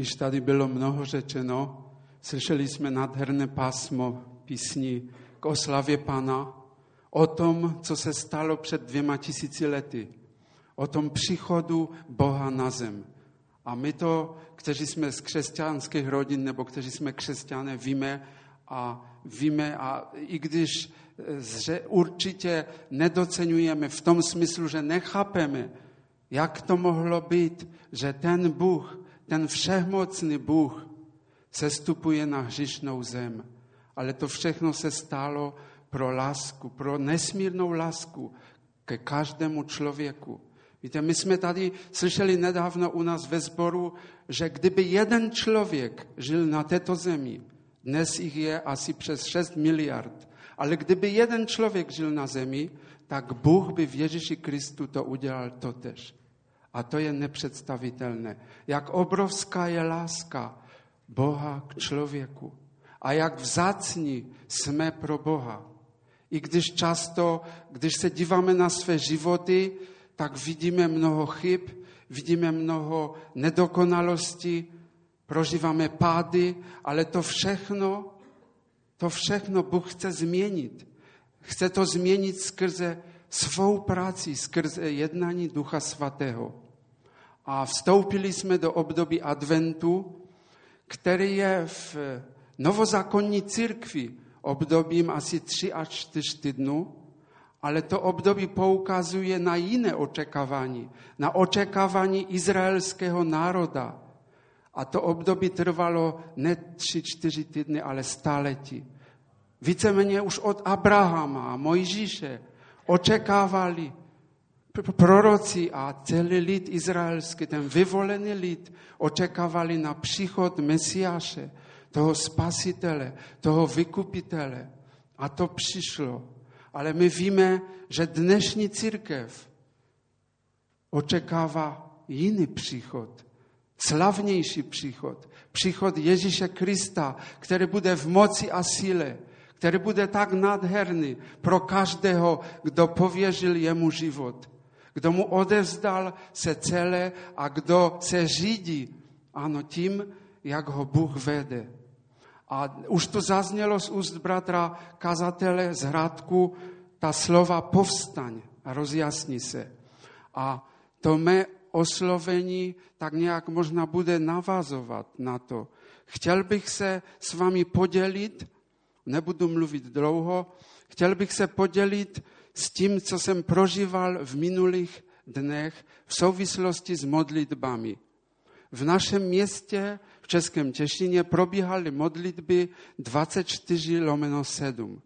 Již tady bylo mnoho řečeno, slyšeli jsme nádherné pásmo písní k oslavě Pana, o tom, co se stalo před dvěma tisíci lety, o tom příchodu Boha na zem. A my to, kteří jsme z křesťanských rodin nebo kteří jsme křesťané, víme a víme a i když že určitě nedocenujeme v tom smyslu, že nechápeme, jak to mohlo být, že ten Bůh, ten všechmocný Bůh, sestupuje na hřišnou zem. Ale to všechno se stalo pro lásku, pro nesmírnou lásku ke každému člověku. Víte, my jsme tady slyšeli nedávno u nás ve sboru, že kdyby jeden člověk žil na této zemi, dnes jich je asi přes 6 miliard, ale kdyby jeden člověk žil na zemi, tak Bůh by v Ježíši Kristu to udělal totež. A to je nepředstavitelné. Jak obrovská je láska Boha k člověku. A jak vzácní jsme pro Boha. I když často, když se díváme na své životy, tak vidíme mnoho chyb, vidíme mnoho nedokonalostí, prožíváme pády, ale to všechno, to všechno Bůh chce změnit. Chce to změnit skrze svou práci, skrze jednání Ducha Svatého. A vstoupili jsme do období adventu, který je v novozákonní církvi obdobím asi tři až čtyř týdnů, ale to období poukazuje na jiné očekávání, na očekávání izraelského národa. A to období trvalo ne tři, čtyři týdny, ale staletí. Víceméně už od Abrahama a Mojžíše očekávali proroci a celý lid izraelský, ten vyvolený lid, očekávali na příchod Mesiáše, toho spasitele, toho vykupitele. A to přišlo. Ale my víme, že dnešní církev očekává jiný příchod, slavnější příchod, příchod Ježíše Krista, který bude v moci a síle, který bude tak nádherný pro každého, kdo pověřil jemu život, kdo mu odevzdal se celé a kdo se řídí, ano, tím, jak ho Bůh vede. A už to zaznělo z úst bratra kazatele z Hradku, ta slova povstaň a rozjasni se. A to mé oslovení tak nějak možná bude navazovat na to. Chtěl bych se s vámi podělit, nebudu mluvit dlouho, chtěl bych se podělit s tím, co jsem prožíval v minulých dnech v souvislosti s modlitbami. V našem městě Českém Těšině probíhaly modlitby 24 lomeno 7.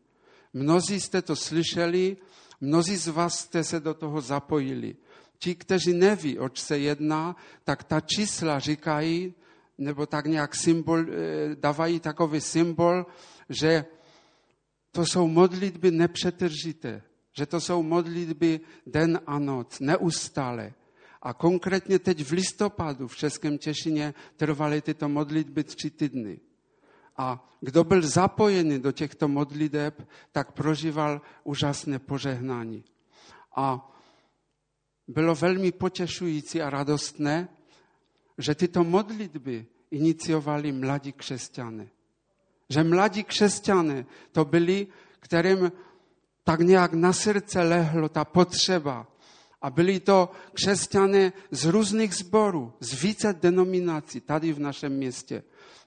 Mnozí jste to slyšeli, mnozí z vás jste se do toho zapojili. Ti, kteří neví, oč se jedná, tak ta čísla říkají, nebo tak nějak symbol, eh, dávají takový symbol, že to jsou modlitby nepřetržité, že to jsou modlitby den a noc, neustále. A konkrétně teď v listopadu v Českém Těšině trvaly tyto modlitby tři týdny. A kdo byl zapojený do těchto modliteb, tak prožíval úžasné požehnání. A bylo velmi potěšující a radostné, že tyto modlitby iniciovali mladí křesťané. Že mladí křesťané to byli, kterým tak nějak na srdce lehlo ta potřeba a byli to křesťané z různých zborů, z více denominací tady v našem městě.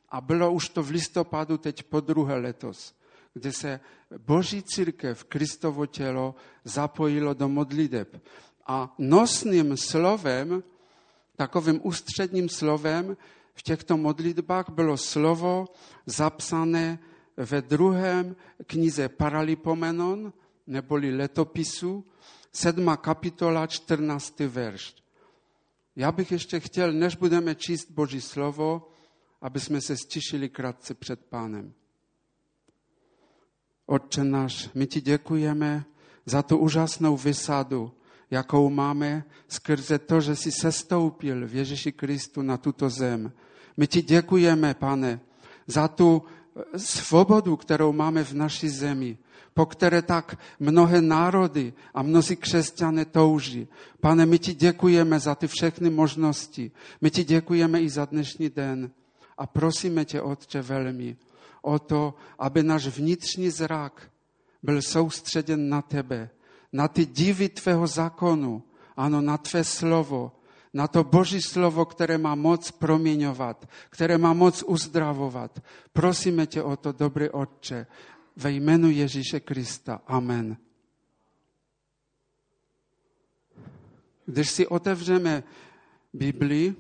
A bylo už to v listopadu teď po druhé letos, kde se Boží církev, Kristovo tělo, zapojilo do modliteb. A nosným slovem, takovým ústředním slovem v těchto modlitbách bylo slovo zapsané ve druhém knize Paralipomenon, neboli letopisu, sedma kapitola, čtrnáctý verš. Já bych ještě chtěl, než budeme číst Boží slovo, aby jsme se stišili krátce před pánem. Otče náš, my ti děkujeme za tu úžasnou vysadu, jakou máme skrze to, že jsi sestoupil v Ježíši Kristu na tuto zem. My ti děkujeme, pane, za tu svobodu, kterou máme v naší zemi, po které tak mnohé národy a mnozí křesťané touží. Pane, my ti děkujeme za ty všechny možnosti. My ti děkujeme i za dnešní den. A prosíme tě, Otče, velmi o to, aby náš vnitřní zrak byl soustředěn na tebe, na ty divy tvého zákonu, ano, na tvé slovo, na to Boží slovo, které má moc proměňovat, které má moc uzdravovat. Prosíme tě o to, dobrý Otče, ve jménu Ježíše Krista. Amen. Když si otevřeme Biblii,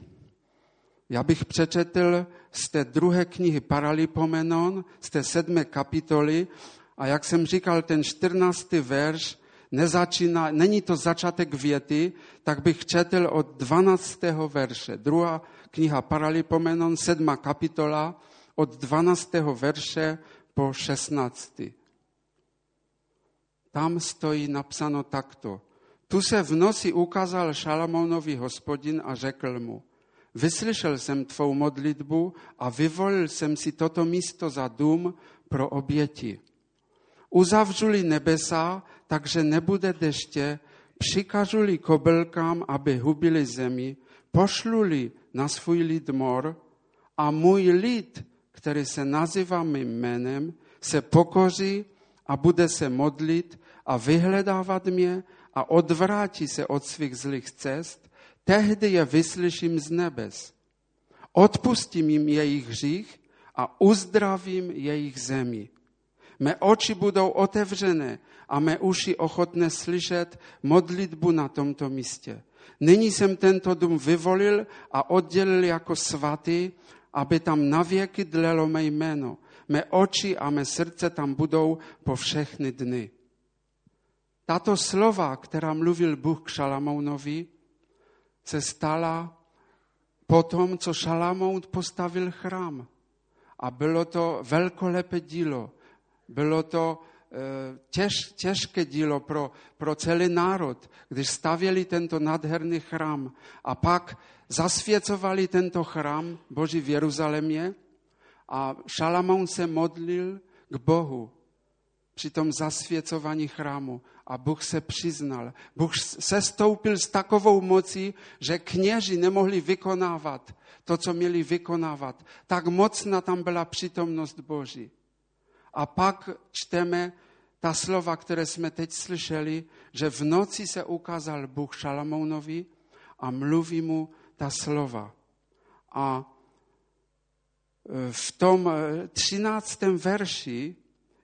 já bych přečetl z té druhé knihy Paralipomenon, z té sedmé kapitoly, a jak jsem říkal, ten čtrnáctý verš nezačíná, není to začátek věty, tak bych četl od 12. verše. Druhá kniha Paralipomenon, sedma kapitola, od 12. verše po 16. Tam stojí napsáno takto. Tu se v noci ukázal Šalamounovi hospodin a řekl mu, vyslyšel jsem tvou modlitbu a vyvolil jsem si toto místo za dům pro oběti. Uzavřuli nebesa, takže nebude deště, přikažuli kobelkám, aby hubili zemi, pošluli na svůj lid mor a můj lid který se nazývá mým jménem, se pokoří a bude se modlit a vyhledávat mě a odvrátí se od svých zlých cest, tehdy je vyslyším z nebes. Odpustím jim jejich hřích a uzdravím jejich zemi. Mé oči budou otevřené a mé uši ochotné slyšet modlitbu na tomto místě. Nyní jsem tento dům vyvolil a oddělil jako svatý aby tam navěky dlelo mé jméno. Mé oči a mé srdce tam budou po všechny dny. Tato slova, která mluvil Bůh k Šalamounovi, se stala po tom, co Šalamoun postavil chrám. A bylo to velkolepé dílo. Bylo to těž, těžké dílo pro, pro celý národ, když stavěli tento nádherný chrám. A pak zasvěcovali tento chrám Boží v Jeruzalémě a Šalamoun se modlil k Bohu při tom zasvěcování chrámu a Bůh se přiznal. Bůh se stoupil s takovou mocí, že kněži nemohli vykonávat to, co měli vykonávat. Tak mocná tam byla přítomnost Boží. A pak čteme ta slova, které jsme teď slyšeli, že v noci se ukázal Bůh Šalamounovi a mluví mu ta slova. A e, v tom e, třináctém verši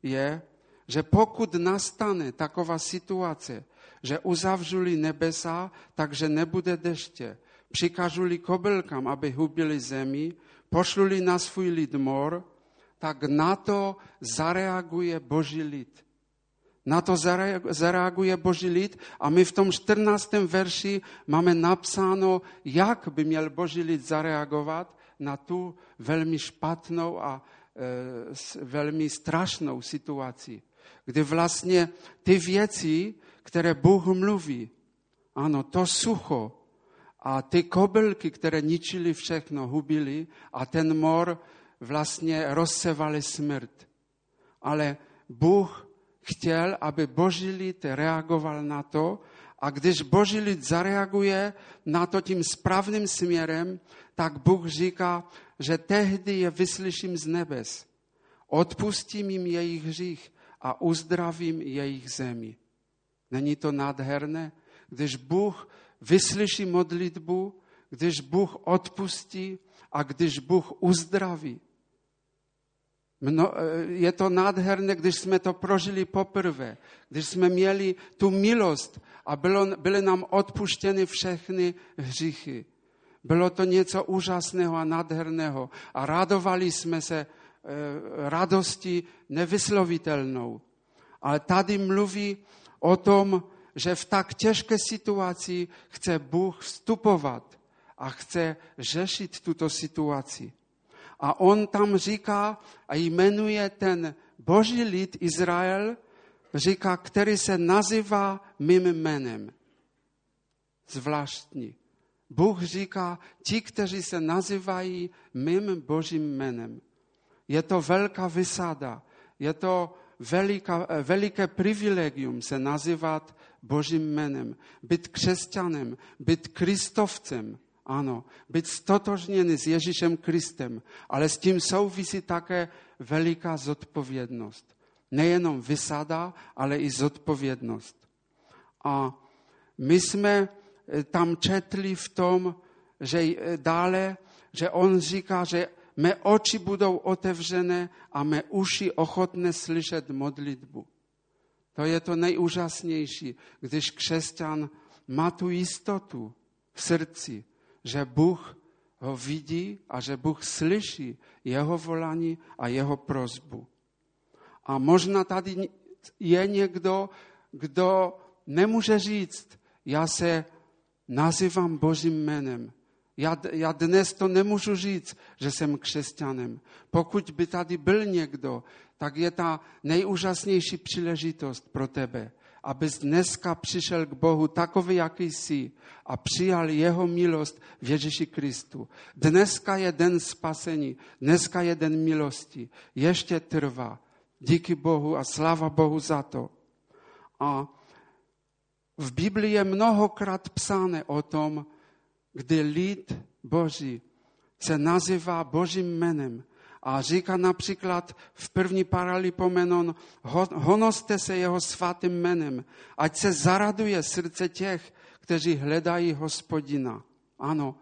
je, že pokud nastane taková situace, že uzavřuli nebesa, takže nebude deště, přikažuli kobylkám, aby hubili zemi, pošluli na svůj lid mor, tak na to zareaguje Boží lid. Na to zareaguje Boží lid a my v tom 14. verši máme napsáno, jak by měl Boží lid zareagovat na tu velmi špatnou a e, velmi strašnou situaci, kdy vlastně ty věci, které Bůh mluví, ano, to sucho a ty kobylky, které ničili všechno, hubili a ten mor vlastně rozsevali smrt. Ale Bůh chtěl, aby boží lid reagoval na to a když boží lid zareaguje na to tím správným směrem, tak Bůh říká, že tehdy je vyslyším z nebes. Odpustím jim jejich hřích a uzdravím jejich zemi. Není to nádherné? Když Bůh vyslyší modlitbu, když Bůh odpustí a když Bůh uzdraví. Mno, e, je to nádherné, když jsme to prožili poprvé, když jsme měli tu milost a bylo, byly nám odpuštěny všechny hříchy. Bylo to něco úžasného a nádherného a radovali jsme se e, radosti nevyslovitelnou. Ale tady mluví o tom, že v tak těžké situaci chce Bůh vstupovat a chce řešit tuto situaci. A on tam říká a jmenuje ten boží lid Izrael, říká, který se nazývá mým jménem. Zvláštní. Bůh říká, ti, kteří se nazývají mým božím jménem. Je to velká vysada. Je to velika, veliké privilegium se nazývat Božím jménem. Být křesťanem, být kristovcem. Ano, být stotožněný s Ježíšem Kristem, ale s tím souvisí také veliká zodpovědnost. Nejenom vysada, ale i zodpovědnost. A my jsme eh, tam četli v tom, že eh, dále, že on říká, že mé oči budou otevřené a mé uši ochotné slyšet modlitbu. To je to nejúžasnější, když křesťan má tu jistotu v srdci, že Bůh ho vidí a že Bůh slyší jeho volání a jeho prozbu. A možná tady je někdo, kdo nemůže říct, já se nazývám Božím jménem. Já, já dnes to nemůžu říct, že jsem křesťanem. Pokud by tady byl někdo, tak je ta nejúžasnější příležitost pro tebe, abys dneska přišel k Bohu takový, jaký jsi a přijal jeho milost v Ježíši Kristu. Dneska je den spasení, dneska je den milosti. Ještě trvá. Díky Bohu a sláva Bohu za to. A v Biblii je mnohokrát psáno o tom, kdy lid Boží se nazývá Božím jménem. A říká například v první paralipomenon, honoste se jeho svatým jménem, ať se zaraduje srdce těch, kteří hledají hospodina. Ano,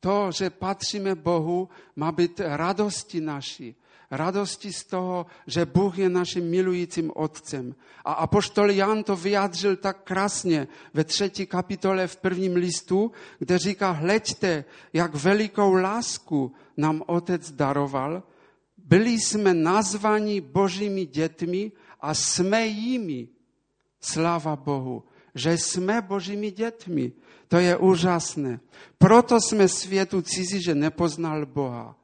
to, že patříme Bohu, má být radosti naší radosti z toho, že Bůh je naším milujícím Otcem. A apoštol Jan to vyjádřil tak krásně ve třetí kapitole v prvním listu, kde říká, hleďte, jak velikou lásku nám Otec daroval. Byli jsme nazvaní božími dětmi a jsme jimi. Sláva Bohu, že jsme božími dětmi. To je úžasné. Proto jsme světu cizí, že nepoznal Boha.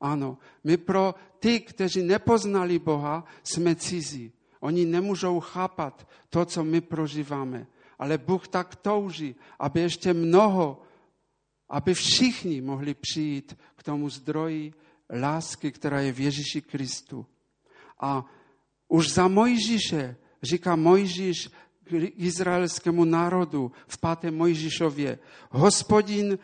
Ano, my pro ty, kteří nepoznali Boha, jsme cizí. Oni nemůžou chápat to, co my prožíváme. Ale Bůh tak touží, aby ještě mnoho, aby všichni mohli přijít k tomu zdroji lásky, která je v Ježíši Kristu. A už za Mojžíše, říká Mojžíš izraelskému národu v páté Mojžíšově, hospodin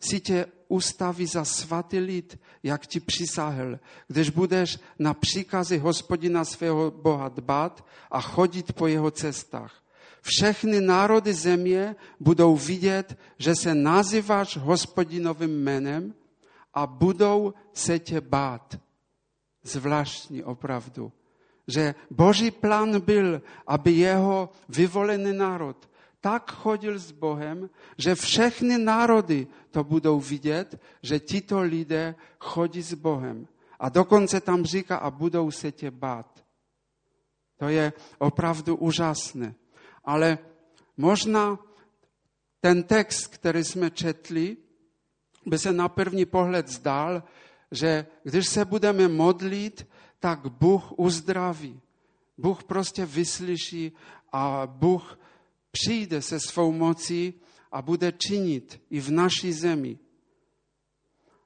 si tě ustaví za svatý lid, jak ti přisáhl, když budeš na příkazy hospodina svého Boha dbat a chodit po jeho cestách. Všechny národy země budou vidět, že se nazýváš hospodinovým jménem a budou se tě bát. Zvláštní opravdu. Že boží plán byl, aby jeho vyvolený národ tak chodil s Bohem, že všechny národy to budou vidět, že tito lidé chodí s Bohem. A dokonce tam říká, a budou se tě bát. To je opravdu úžasné. Ale možná ten text, který jsme četli, by se na první pohled zdál, že když se budeme modlit, tak Bůh uzdraví. Bůh prostě vyslyší a Bůh přijde se svou mocí a bude činit i v naší zemi.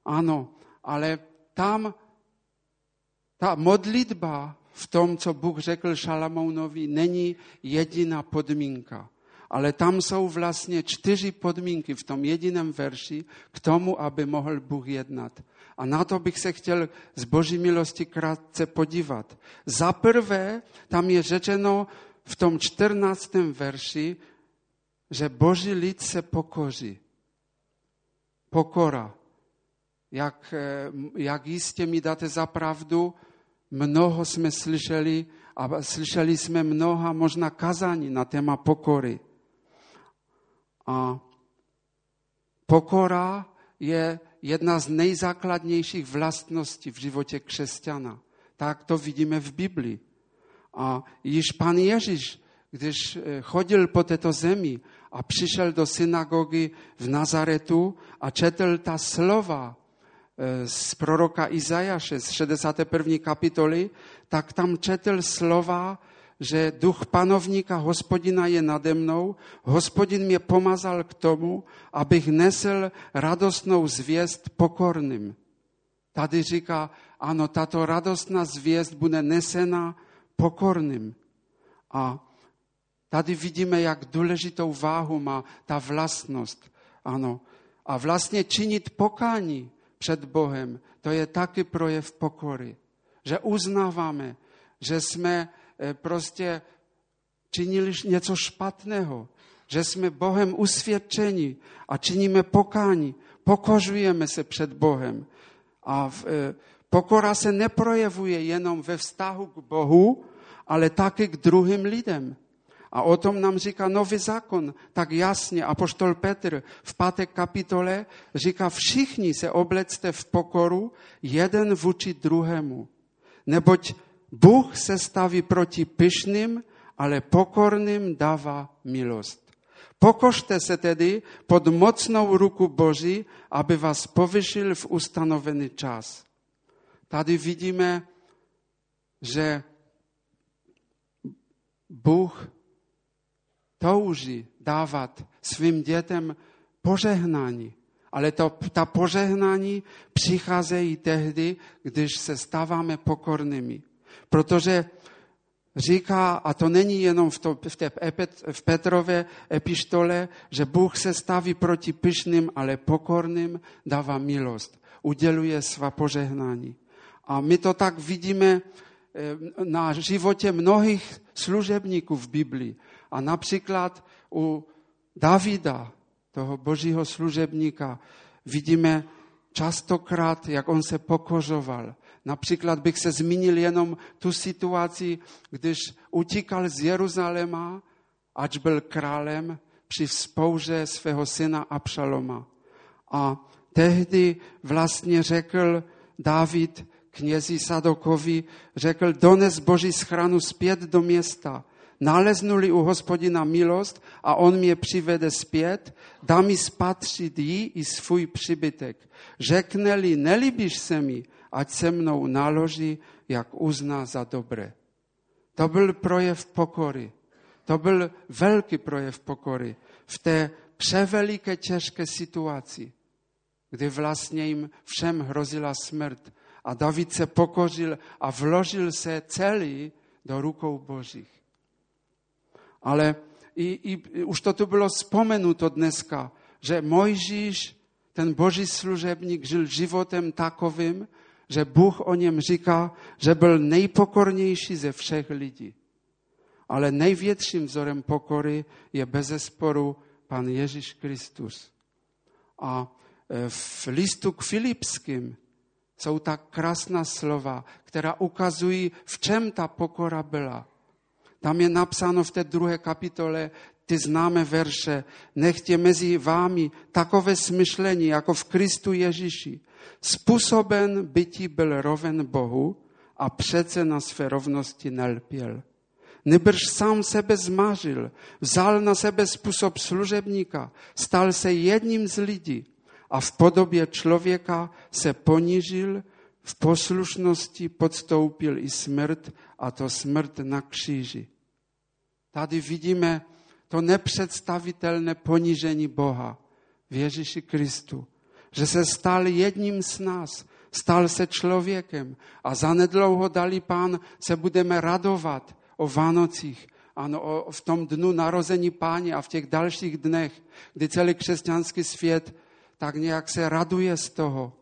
Ano, ale tam ta modlitba v tom, co Bůh řekl Šalamounovi, není jediná podmínka. Ale tam jsou vlastně čtyři podmínky v tom jediném verši k tomu, aby mohl Bůh jednat. A na to bych se chtěl z boží milosti krátce podívat. Za prvé, tam je řečeno v tom čtrnáctém verši, že boží lid se pokoří. Pokora. Jak, eh, jak jistě mi dáte za pravdu, mnoho jsme slyšeli a slyšeli jsme mnoha možná kazání na téma pokory. A pokora je jedna z nejzákladnějších vlastností v životě křesťana. Tak to vidíme v Biblii. A již pan Ježíš, když eh, chodil po této zemi a přišel do synagogy v Nazaretu a četl ta slova eh, z proroka Izajaše z 61. kapitoly, tak tam četl slova, že duch panovníka hospodina je nade mnou, hospodin mě pomazal k tomu, abych nesl radostnou zvěst pokorným. Tady říká, ano, tato radostná zvěst bude nesena pokorným. A tady vidíme, jak důležitou váhu má ta vlastnost. Ano. A vlastně činit pokání před Bohem, to je taky projev pokory. Že uznáváme, že jsme prostě činili něco špatného, že jsme Bohem usvědčeni a činíme pokání, pokořujeme se před Bohem. A v, e, pokora se neprojevuje jenom ve vztahu k Bohu, ale taky k druhým lidem. A o tom nám říká nový zákon, tak jasně. Apoštol Petr v páté kapitole říká, všichni se oblecte v pokoru, jeden vůči druhému. Neboť Bůh se staví proti pyšným, ale pokorným dává milost. Pokožte se tedy pod mocnou ruku Boží, aby vás povyšil v ustanovený čas. Tady vidíme, že Bůh touží dávat svým dětem požehnání. Ale to, ta požehnání přicházejí tehdy, když se stáváme pokornými. Protože říká, a to není jenom v, to, v, té, v Petrově epištole, že Bůh se staví proti pyšným, ale pokorným dává milost, uděluje svá požehnání. A my to tak vidíme eh, na životě mnohých služebníků v Biblii. A například u Davida, toho božího služebníka, vidíme častokrát, jak on se pokořoval, Například bych se zmínil jenom tu situaci, když utíkal z Jeruzaléma, ač byl králem, při spouře svého syna Abšaloma. A tehdy vlastně řekl David knězi Sadokovi, řekl, dones Boží schranu zpět do města. Naleznuli u hospodina milost a on mě přivede zpět, dá mi spatřit jí i svůj přibytek. Řekne-li, nelíbíš se mi, ať se mnou naloží, jak uzná za dobré. To byl projev pokory. To byl velký projev pokory v té převeliké těžké situaci, kdy vlastně jim všem hrozila smrt. A David se pokořil a vložil se celý do rukou Božích. Ale i, i, už to tu bylo vzpomenuto dneska, že Mojžíš, ten boží služebník, žil životem takovým, že Bůh o něm říká, že byl nejpokornější ze všech lidí. Ale největším vzorem pokory je bezesporu Pan Ježíš Kristus. A e, v listu k Filipským jsou tak krásná slova, která ukazují, v čem ta pokora byla. Tam je napsáno v té druhé kapitole ty známe verše. Nechtě mezi vámi takové smyšlení, jako v Kristu Ježíši, Způsoben bytí byl roven Bohu a přece na své rovnosti nelpěl. Nebrž sám sebe zmařil, vzal na sebe způsob služebníka, stal se jedním z lidí a v podobě člověka se ponížil, v poslušnosti podstoupil i smrt, a to smrt na kříži. Tady vidíme to nepředstavitelné ponížení Boha v Ježíši Kristu že se stal jedním z nás, stal se člověkem a zanedlouho dali pán se budeme radovat o Vánocích, ano, o, v tom dnu narození páně a v těch dalších dnech, kdy celý křesťanský svět tak nějak se raduje z toho,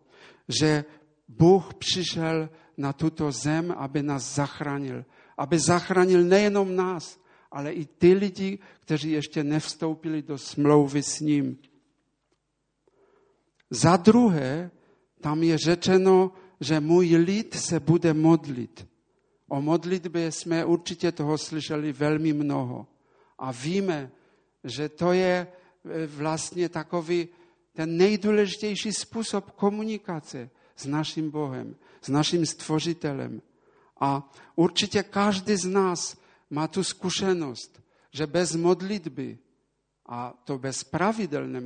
že Bůh přišel na tuto zem, aby nás zachránil. Aby zachránil nejenom nás, ale i ty lidi, kteří ještě nevstoupili do smlouvy s ním. Za druhé, tam je řečeno, že můj lid se bude modlit. O modlitbě jsme určitě toho slyšeli velmi mnoho. A víme, že to je e, vlastně takový ten nejdůležitější způsob komunikace s naším Bohem, s naším stvořitelem. A určitě každý z nás má tu zkušenost, že bez modlitby a to bez pravidelné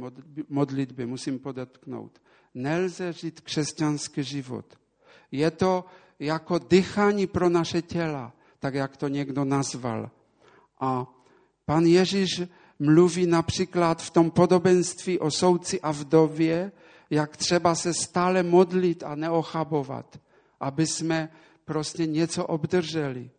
modlitby, musím podotknout, nelze žít křesťanský život. Je to jako dýchání pro naše těla, tak jak to někdo nazval. A pan Ježíš mluví například v tom podobenství o souci a vdově, jak třeba se stále modlit a neochabovat, aby jsme prostě něco obdrželi.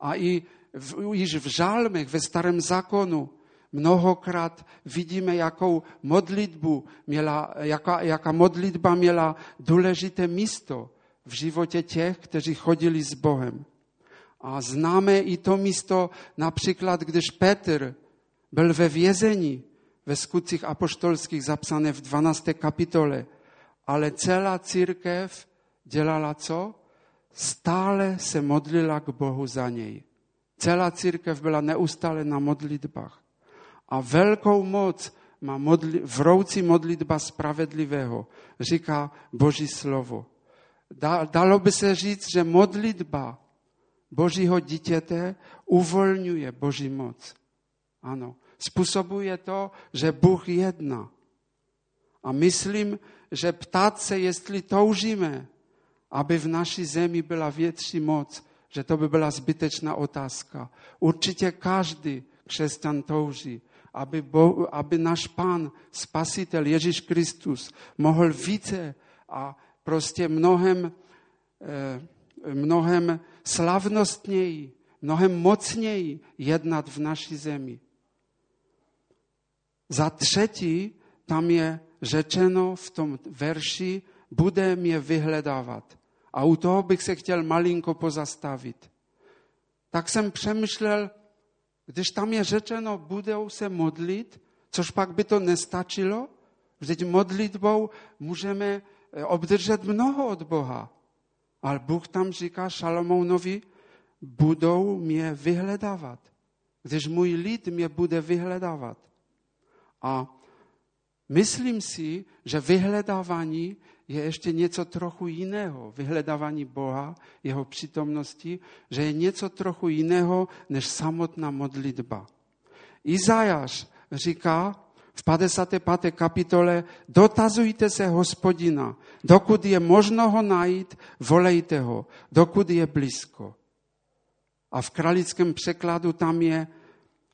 A i v, již v žálmech ve starém zákonu mnohokrát vidíme, jakou modlitbu měla, jaká, jaká modlitba měla důležité místo v životě těch, kteří chodili s Bohem. A známe i to místo například, když Petr byl ve vězení, ve skutcích apoštolských zapsané v 12. kapitole, ale celá církev dělala co? Stále se modlila k Bohu za něj. Celá církev byla neustále na modlitbách. A velkou moc má modli, vroucí modlitba spravedlivého, říká Boží slovo. Dalo by se říct, že modlitba Božího dítěte uvolňuje Boží moc. Ano, způsobuje to, že Bůh jedná. A myslím, že ptát se, jestli toužíme, aby v naší zemi byla větší moc, že to by byla zbytečná otázka. Určitě každý křesťan touží, aby, Bo, aby náš Pán, Spasitel Ježíš Kristus mohl více a prostě mnohem, eh, mnohem slavnostněji, mnohem mocněji jednat v naší zemi. Za třetí, tam je řečeno v tom verši, bude mě vyhledávat. A u toho bych se chtěl malinko pozastavit. Tak jsem přemýšlel, když tam je řečeno, budou se modlit, což pak by to nestačilo, vždyť modlitbou můžeme eh, obdržet mnoho od Boha. Ale Bůh tam říká Šalomounovi, budou mě vyhledávat, když můj lid mě bude vyhledávat. A myslím si, že vyhledávání je ještě něco trochu jiného. Vyhledávání Boha, jeho přítomnosti, že je něco trochu jiného než samotná modlitba. Izajáš říká v 55. kapitole, dotazujte se hospodina, dokud je možno ho najít, volejte ho, dokud je blízko. A v kralickém překladu tam je,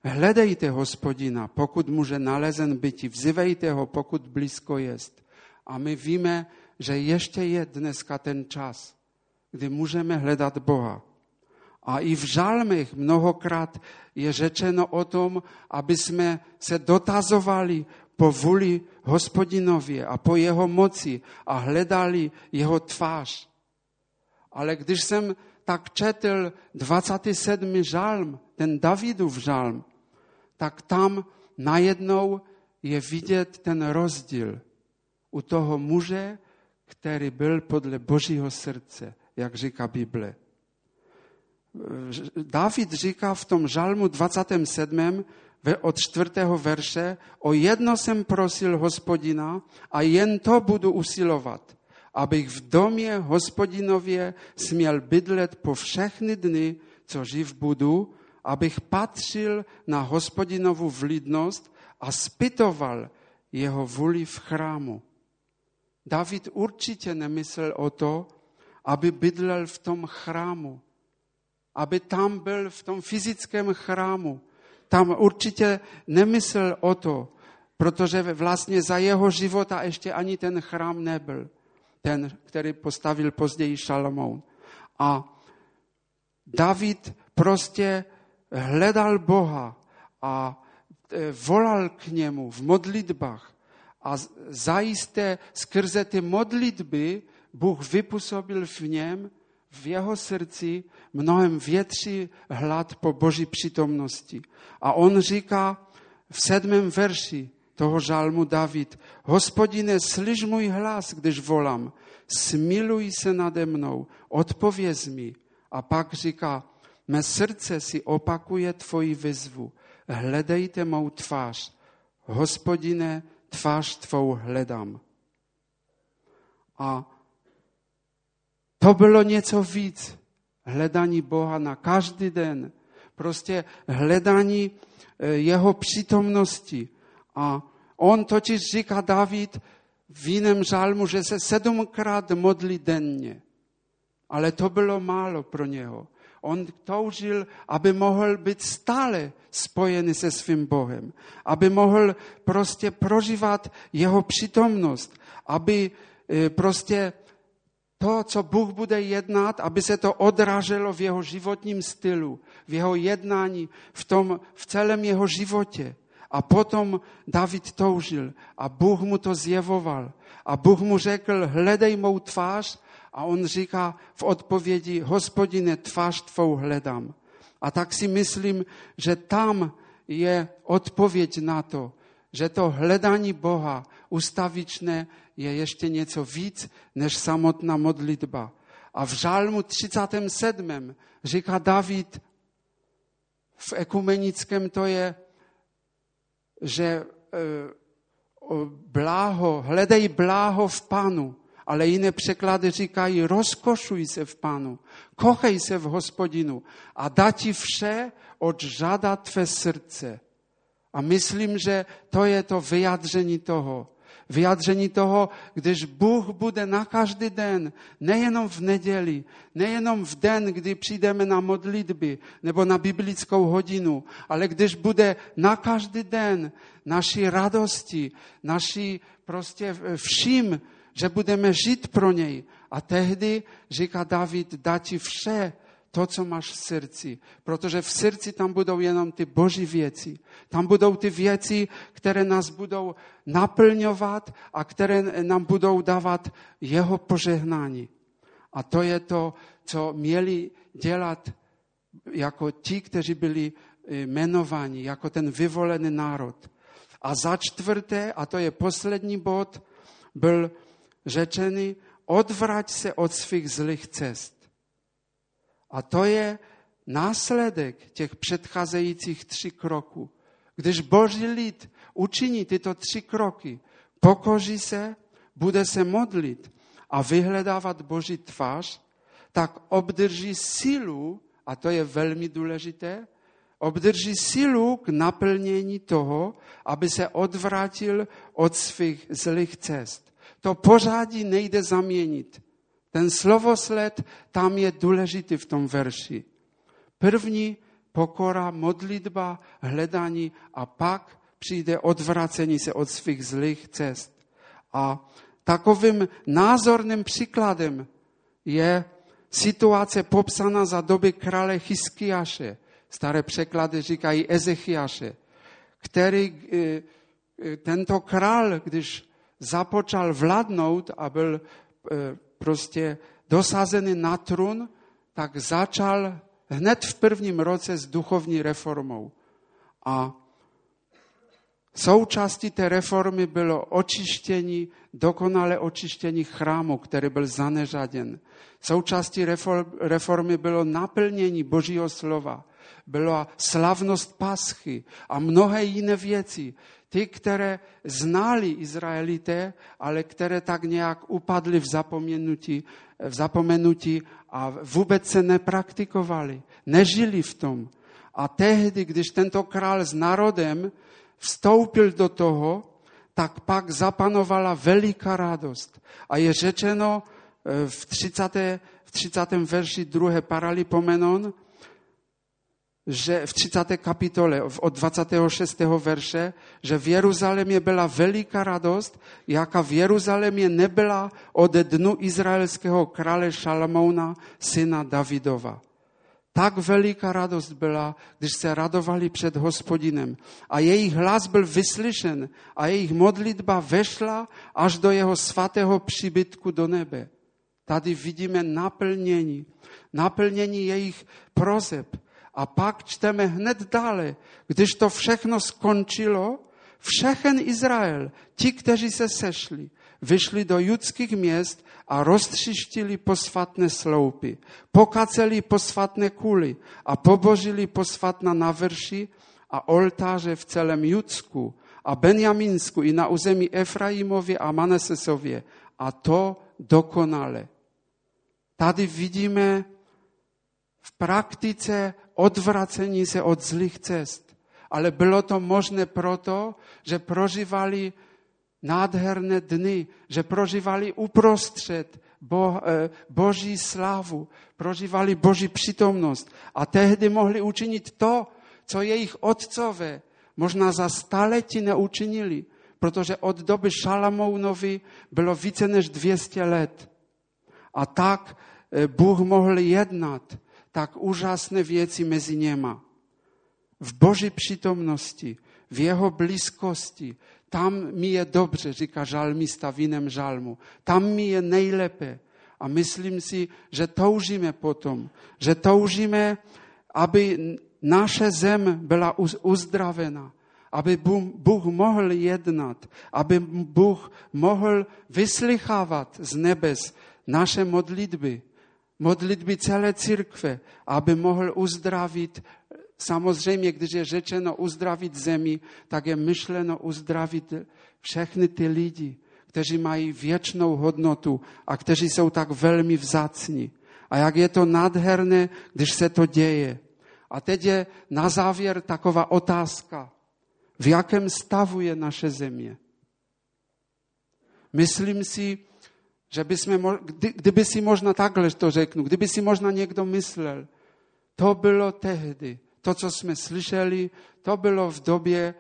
hledejte hospodina, pokud může nalezen byti, vzivejte ho, pokud blízko jest. A my víme, že ještě je dneska ten čas, kdy můžeme hledat Boha. A i v žalmech mnohokrát je řečeno o tom, aby jsme se dotazovali po vůli hospodinově a po jeho moci a hledali jeho tvář. Ale když jsem tak četl 27. žalm, ten Davidův žalm, tak tam najednou je vidět ten rozdíl u toho muže, který byl podle Božího srdce, jak říká Bible. David říká v tom žalmu 27. od čtvrtého verše, o jedno jsem prosil hospodina a jen to budu usilovat, abych v domě hospodinově směl bydlet po všechny dny, co živ budu, abych patřil na hospodinovu vlídnost a spytoval jeho vůli v chrámu. David určitě nemyslel o to, aby bydlel v tom chrámu, aby tam byl v tom fyzickém chrámu. Tam určitě nemyslel o to, protože vlastně za jeho života ještě ani ten chrám nebyl, ten, který postavil později Šalomoun. A David prostě hledal Boha a e, volal k němu v modlitbách. A zajisté skrze ty modlitby Bůh vypůsobil v něm, v jeho srdci, mnohem větší hlad po Boží přítomnosti. A on říká v sedmém verši toho žalmu David, hospodine, slyš můj hlas, když volám, smiluj se nade mnou, odpověz mi. A pak říká, mé srdce si opakuje tvoji vyzvu, hledejte mou tvář. Hospodine, tvář tvou hledám. A to bylo něco víc. Hledání Boha na každý den. Prostě hledání eh, jeho přítomnosti. A on totiž říká David v jiném žalmu, že se sedmkrát modlí denně. Ale to bylo málo pro něho. On toužil, aby mohl být stále spojený se svým Bohem, aby mohl prostě prožívat jeho přítomnost, aby e, prostě to, co Bůh bude jednat, aby se to odráželo v jeho životním stylu, v jeho jednání, v, tom, v celém jeho životě. A potom David toužil a Bůh mu to zjevoval. A Bůh mu řekl, hledej mou tvář a on říká v odpovědi, hospodine, tvář tvou hledám. A tak si myslím, že tam je odpověď na to, že to hledání Boha ustavičné je ještě něco víc než samotná modlitba. A v žálmu 37. říká David, v ekumenickém to je, že e, bláho, hledej bláho v Panu, ale jiné překlady říkají, rozkošuj se v Panu, kochej se v hospodinu a dá ti vše od žada tvé srdce. A myslím, že to je to vyjádření toho. Vyjádření toho, když Bůh bude na každý den, nejenom v neděli, nejenom v den, kdy přijdeme na modlitby nebo na biblickou hodinu, ale když bude na každý den naší radosti, naší prostě vším, že budeme žít pro něj. A tehdy, říká David, dá ti vše, to, co máš v srdci. Protože v srdci tam budou jenom ty boží věci. Tam budou ty věci, které nás budou naplňovat a které nám budou dávat jeho požehnání. A to je to, co měli dělat jako ti, kteří byli eh, jmenováni, jako ten vyvolený národ. A za čtvrté, a to je poslední bod, byl řečený, odvrať se od svých zlých cest. A to je následek těch předcházejících tří kroků. Když boží lid učiní tyto tři kroky, pokoří se, bude se modlit a vyhledávat boží tvář, tak obdrží sílu, a to je velmi důležité, obdrží sílu k naplnění toho, aby se odvrátil od svých zlých cest. To pořádí nejde zaměnit. Ten slovosled tam je důležitý v tom verši. První pokora, modlitba, hledání a pak přijde odvracení se od svých zlých cest. A takovým názorným příkladem je situace popsaná za doby krále Chyskiaše. Staré překlady říkají Ezechiaše, který e, e, tento král, když započal vládnout a byl e, prostě dosazený na trůn, tak začal hned v prvním roce s duchovní reformou. A součástí té reformy bylo očištění, dokonale očištění chrámu, který byl zaneřaděn. Součástí reformy bylo naplnění Božího slova, byla slavnost paschy a mnohé jiné věci. Ty, které znali Izraelité, ale které tak nějak upadly v zapomenutí, v zapomenutí a vůbec se nepraktikovali, nežili v tom. A tehdy, když tento král s národem vstoupil do toho, tak pak zapanovala veliká radost. A je řečeno eh, v 30. V 30. verši 2. paralipomenon, že v 30. kapitole od 26. verše, že v Jeruzalémě byla veliká radost, jaká v Jeruzalémě nebyla od dnu izraelského krále Šalamouna, syna Davidova. Tak veliká radost byla, když se radovali před hospodinem. A jejich hlas byl vyslyšen a jejich modlitba vešla až do jeho svatého přibytku do nebe. Tady vidíme naplnění, naplnění jejich prozeb, a pak čteme hned dále, když to všechno skončilo, všechen Izrael, ti, kteří se sešli, vyšli do judských měst a roztřištili posvatné sloupy, pokaceli posvatné kuly a pobožili posvatna na vrši a oltáře v celém Judsku a Benjaminsku i na území Efraimově a Manasesově. A to dokonale. Tady vidíme v praktice odvracení se od zlých cest. Ale bylo to možné proto, že prožívali nádherné dny, že prožívali uprostřed bo, e, Boží slávu, prožívali Boží přítomnost a tehdy mohli učinit to, co jejich otcové možná za staletí neučinili, protože od doby Šalamounovi bylo více než 200 let. A tak e, Bůh mohl jednat tak úžasné věci mezi něma. V Boží přítomnosti, v jeho blízkosti, tam mi je dobře, říká žalmista v jiném žalmu. Tam mi je nejlépe. A myslím si, že toužíme potom, že toužíme, aby naše zem byla uzdravena, aby Bůh mohl jednat, aby Bůh mohl vyslychávat z nebes naše modlitby, modlitby celé církve, aby mohl uzdravit Samozřejmě, když je řečeno uzdravit zemi, tak je myšleno uzdravit všechny ty lidi, kteří mají věčnou hodnotu a kteří jsou tak velmi vzácní. A jak je to nádherné, když se to děje. A teď je na závěr taková otázka. V jakém stavu je naše země? Myslím si, že bychom, kdyby si možná takhle to řeknu, kdyby si možná někdo myslel, to bylo tehdy, to, co jsme slyšeli, to bylo v době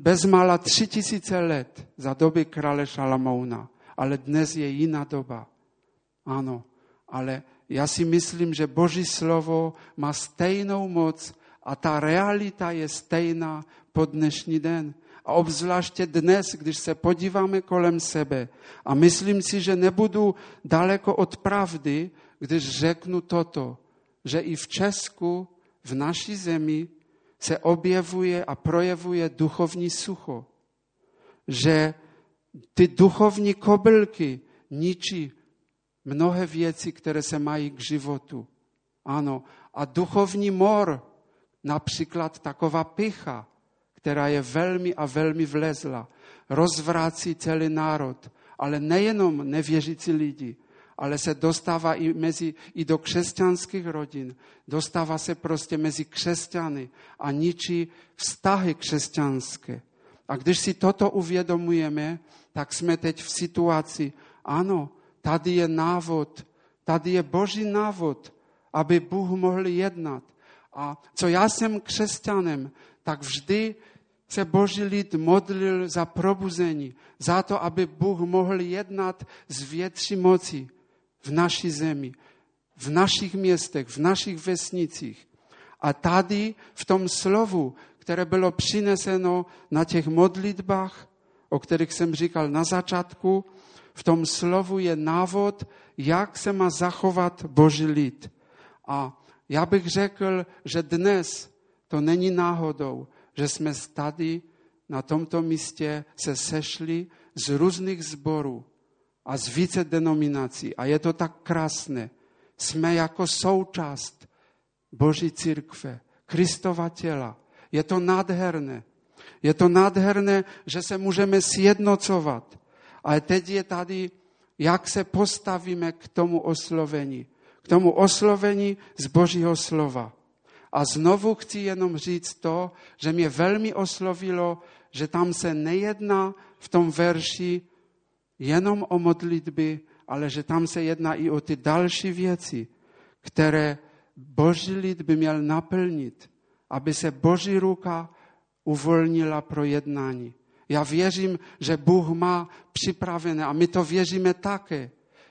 bezmála tři tisíce let za doby krále Šalamouna. Ale dnes je jiná doba. Ano, ale já si myslím, že Boží slovo má stejnou moc a ta realita je stejná po dnešní den. A obzvláště dnes, když se podíváme kolem sebe. A myslím si, že nebudu daleko od pravdy, když řeknu toto že i v Česku, v naší zemi, se objevuje a projevuje duchovní sucho. Že ty duchovní kobylky ničí mnohé věci, které se mají k životu. Ano, a duchovní mor, například taková picha, která je velmi a velmi vlezla, rozvrácí celý národ, ale nejenom nevěřící lidi, ale se dostává i, mezi, i do křesťanských rodin. Dostává se prostě mezi křesťany a ničí vztahy křesťanské. A když si toto uvědomujeme, tak jsme teď v situaci, ano, tady je návod, tady je boží návod, aby Bůh mohl jednat. A co já jsem křesťanem, tak vždy se boží lid modlil za probuzení, za to, aby Bůh mohl jednat z větší moci v naší zemi, v našich městech, v našich vesnicích. A tady v tom slovu, které bylo přineseno na těch modlitbách, o kterých jsem říkal na začátku, v tom slovu je návod, jak se má zachovat Boží lid. A já bych řekl, že dnes to není náhodou, že jsme tady na tomto místě se sešli z různých zborů, a z více denominací. A je to tak krásné. Jsme jako součást Boží církve, Kristova těla. Je to nádherné. Je to nádherné, že se můžeme sjednocovat. Ale teď je tady, jak se postavíme k tomu oslovení. K tomu oslovení z Božího slova. A znovu chci jenom říct to, že mě velmi oslovilo, že tam se nejedná v tom verši jenom o modlitby, ale že tam se jedná i o ty další věci, které Boží lid by měl naplnit, aby se Boží ruka uvolnila pro jednání. Já věřím, že Bůh má připravené a my to věříme také.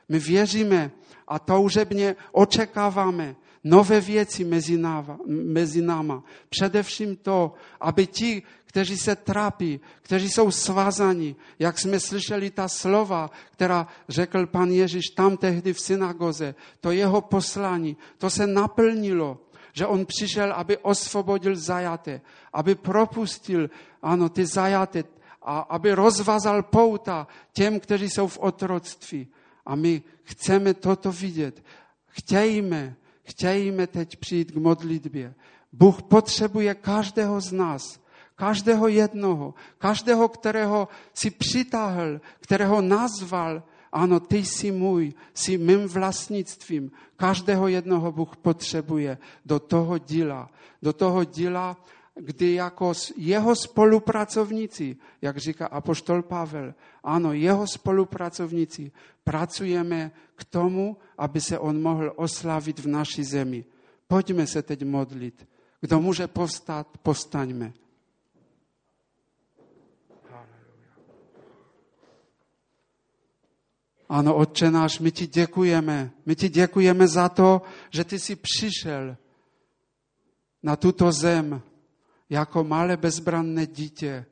My věříme a toužebně očekáváme nové věci mezi, náma, mezi náma. Především to, aby ti, kteří se trápí, kteří jsou svázaní, jak jsme slyšeli ta slova, která řekl pan Ježíš tam tehdy v synagoze, to jeho poslání, to se naplnilo, že on přišel, aby osvobodil zajaté, aby propustil, ano, ty zajaté, a aby rozvazal pouta těm, kteří jsou v otroctví. A my chceme toto vidět. Chtějme, chtějme teď přijít k modlitbě. Bůh potřebuje každého z nás, každého jednoho, každého, kterého si přitáhl, kterého nazval, ano, ty jsi můj, jsi mým vlastnictvím. Každého jednoho Bůh potřebuje do toho díla, do toho díla kdy jako jeho spolupracovníci, jak říká apoštol Pavel, ano, jeho spolupracovníci, pracujeme k tomu, aby se on mohl oslavit v naší zemi. Pojďme se teď modlit. Kdo může povstat, postaňme. Ano, Otče náš, my ti děkujeme. My ti děkujeme za to, že ty jsi přišel na tuto zem jako malé bezbranné dítě.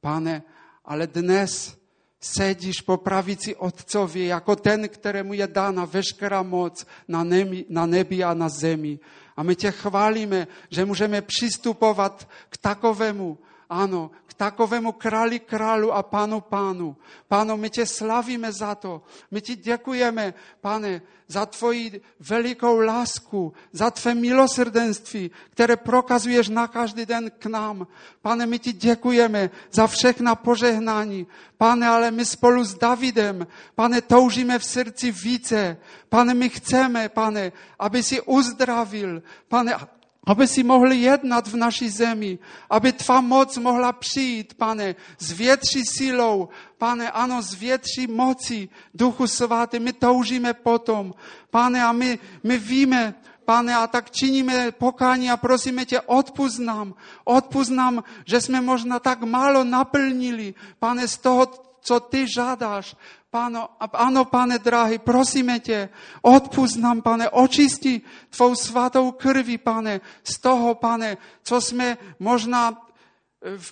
Pane, ale dnes sedíš po pravici Otcovi jako ten, kterému je dána veškerá moc na nebi, na nebi a na zemi. A my tě chválíme, že můžeme přistupovat k takovému, ano, k takovému králi králu a pánu pánu. Páno, my tě slavíme za to. My ti děkujeme, pane, za tvoji velikou lásku, za tvé milosrdenství, které prokazuješ na každý den k nám. Pane, my ti děkujeme za všechna požehnání. Pane, ale my spolu s Davidem, pane, toužíme v srdci více. Pane, my chceme, pane, aby si uzdravil. Pane, aby si mohli jednat v naší zemi, aby tvá moc mohla přijít, pane, s větší silou, pane, ano, s větší mocí Duchu Svatý. My toužíme potom, pane, a my, my víme, pane, a tak činíme pokání a prosíme tě, odpust nám, nám, že jsme možná tak málo naplnili, pane, z toho, co ty žádáš. Páno, ano, pane drahý, prosíme tě, odpust nám, pane, očisti tvou svatou krví, pane, z toho, pane, co jsme možná e,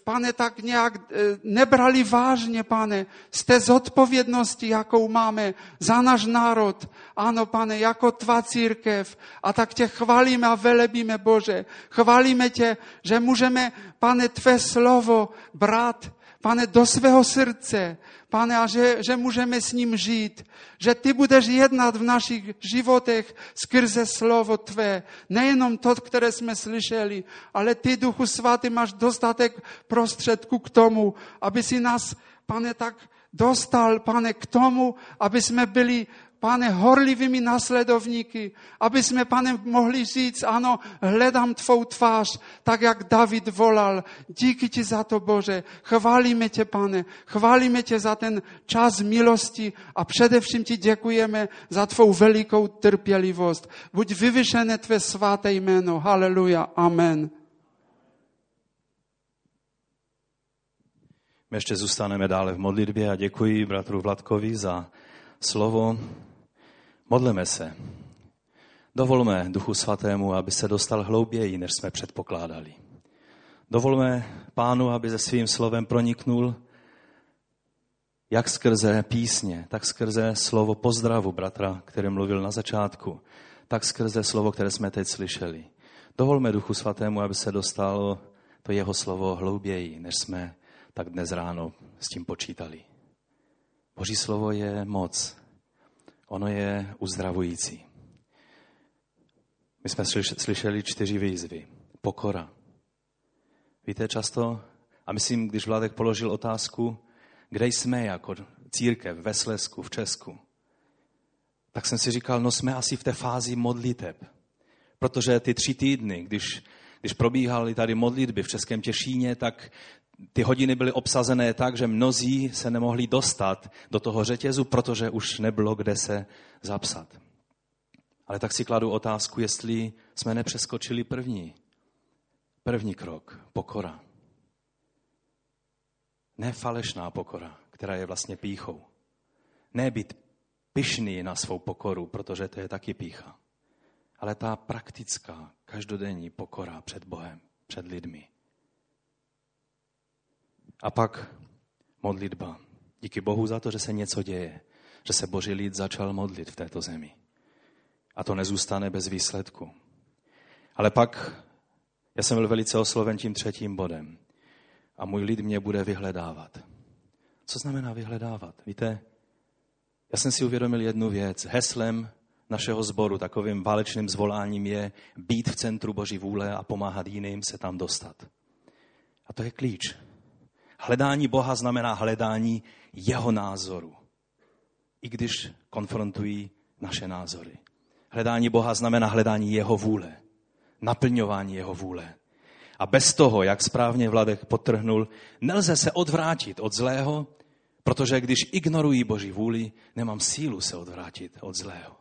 pane, tak nějak e, nebrali vážně, pane, z té zodpovědnosti, jakou máme za náš národ. Ano, pane, jako tvá církev. A tak tě chválíme a velebíme, Bože. Chválíme tě, že můžeme, pane, tvé slovo brát, pane, do svého srdce, Pane, a že, že můžeme s ním žít, že ty budeš jednat v našich životech skrze slovo tvé. Nejenom to, které jsme slyšeli, ale ty, Duchu Svatý, máš dostatek prostředků k tomu, aby si nás, pane, tak dostal, pane, k tomu, aby jsme byli pane, horlivými nasledovníky, aby jsme, pane, mohli říct, ano, hledám tvou tvář, tak jak David volal. Díky ti za to, Bože. Chválíme tě, pane. Chválíme tě za ten čas milosti a především ti děkujeme za tvou velikou trpělivost. Buď vyvyšené tvé svaté jméno. Haleluja. Amen. My ještě zůstaneme dále v modlitbě a děkuji bratru Vladkovi za slovo. Modleme se. Dovolme Duchu Svatému, aby se dostal hlouběji, než jsme předpokládali. Dovolme Pánu, aby se svým slovem proniknul jak skrze písně, tak skrze slovo pozdravu bratra, který mluvil na začátku, tak skrze slovo, které jsme teď slyšeli. Dovolme Duchu Svatému, aby se dostalo to jeho slovo hlouběji, než jsme tak dnes ráno s tím počítali. Boží slovo je moc, ono je uzdravující. My jsme slyšeli čtyři výzvy. Pokora. Víte, často, a myslím, když Vladek položil otázku, kde jsme jako církev ve Slesku, v Česku, tak jsem si říkal, no jsme asi v té fázi modliteb. Protože ty tři týdny, když, když probíhaly tady modlitby v Českém Těšíně, tak ty hodiny byly obsazené tak, že mnozí se nemohli dostat do toho řetězu, protože už nebylo kde se zapsat. Ale tak si kladu otázku, jestli jsme nepřeskočili první. První krok, pokora. Ne falešná pokora, která je vlastně píchou. Ne být pyšný na svou pokoru, protože to je taky pícha. Ale ta praktická, každodenní pokora před Bohem, před lidmi. A pak modlitba. Díky Bohu za to, že se něco děje, že se boží lid začal modlit v této zemi. A to nezůstane bez výsledku. Ale pak já jsem byl velice osloven tím třetím bodem. A můj lid mě bude vyhledávat. Co znamená vyhledávat? Víte, já jsem si uvědomil jednu věc. Heslem našeho sboru, takovým válečným zvoláním je být v centru Boží vůle a pomáhat jiným se tam dostat. A to je klíč. Hledání Boha znamená hledání jeho názoru, i když konfrontují naše názory. Hledání Boha znamená hledání jeho vůle, naplňování jeho vůle. A bez toho, jak správně Vladek potrhnul, nelze se odvrátit od zlého, protože když ignorují Boží vůli, nemám sílu se odvrátit od zlého.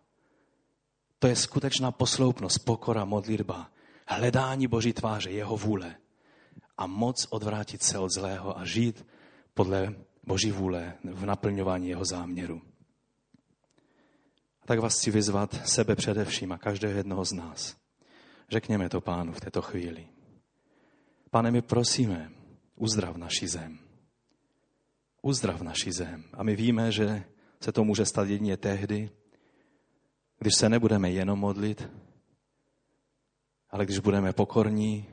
To je skutečná posloupnost, pokora, modlitba, hledání Boží tváře, jeho vůle a moc odvrátit se od zlého a žít podle Boží vůle v naplňování jeho záměru. A tak vás chci vyzvat sebe především a každého jednoho z nás. Řekněme to pánu v této chvíli. Pane, my prosíme, uzdrav naši zem. Uzdrav naši zem. A my víme, že se to může stát jedině tehdy, když se nebudeme jenom modlit, ale když budeme pokorní,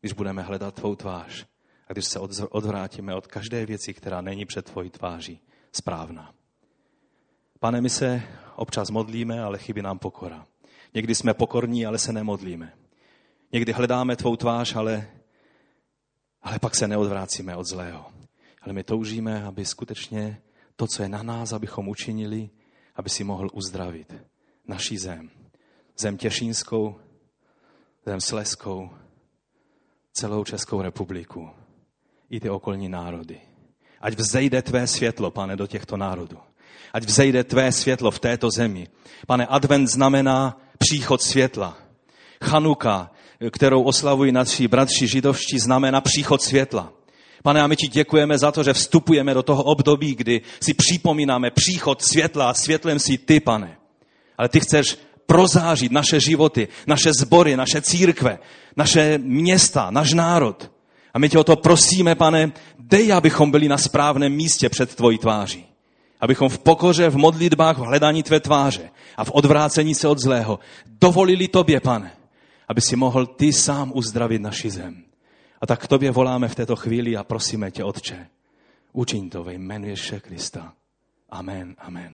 když budeme hledat tvou tvář a když se odvrátíme od každé věci, která není před tvojí tváří správná. Pane, my se občas modlíme, ale chybí nám pokora. Někdy jsme pokorní, ale se nemodlíme. Někdy hledáme tvou tvář, ale, ale pak se neodvrácíme od zlého. Ale my toužíme, aby skutečně to, co je na nás, abychom učinili, aby si mohl uzdravit naší zem. Zem Těšínskou, zem Sleskou, celou Českou republiku i ty okolní národy. Ať vzejde tvé světlo, pane, do těchto národů. Ať vzejde tvé světlo v této zemi. Pane, advent znamená příchod světla. Chanuka, kterou oslavují naši bratři židovští, znamená příchod světla. Pane, a my ti děkujeme za to, že vstupujeme do toho období, kdy si připomínáme příchod světla a světlem si ty, pane. Ale ty chceš prozářit naše životy, naše sbory, naše církve, naše města, náš národ. A my tě o to prosíme, pane, dej, abychom byli na správném místě před tvojí tváří. Abychom v pokoře, v modlitbách, v hledání tvé tváře a v odvrácení se od zlého dovolili tobě, pane, aby si mohl ty sám uzdravit naši zem. A tak k tobě voláme v této chvíli a prosíme tě, Otče, učiň to ve jménu Ježíše Krista. Amen, amen.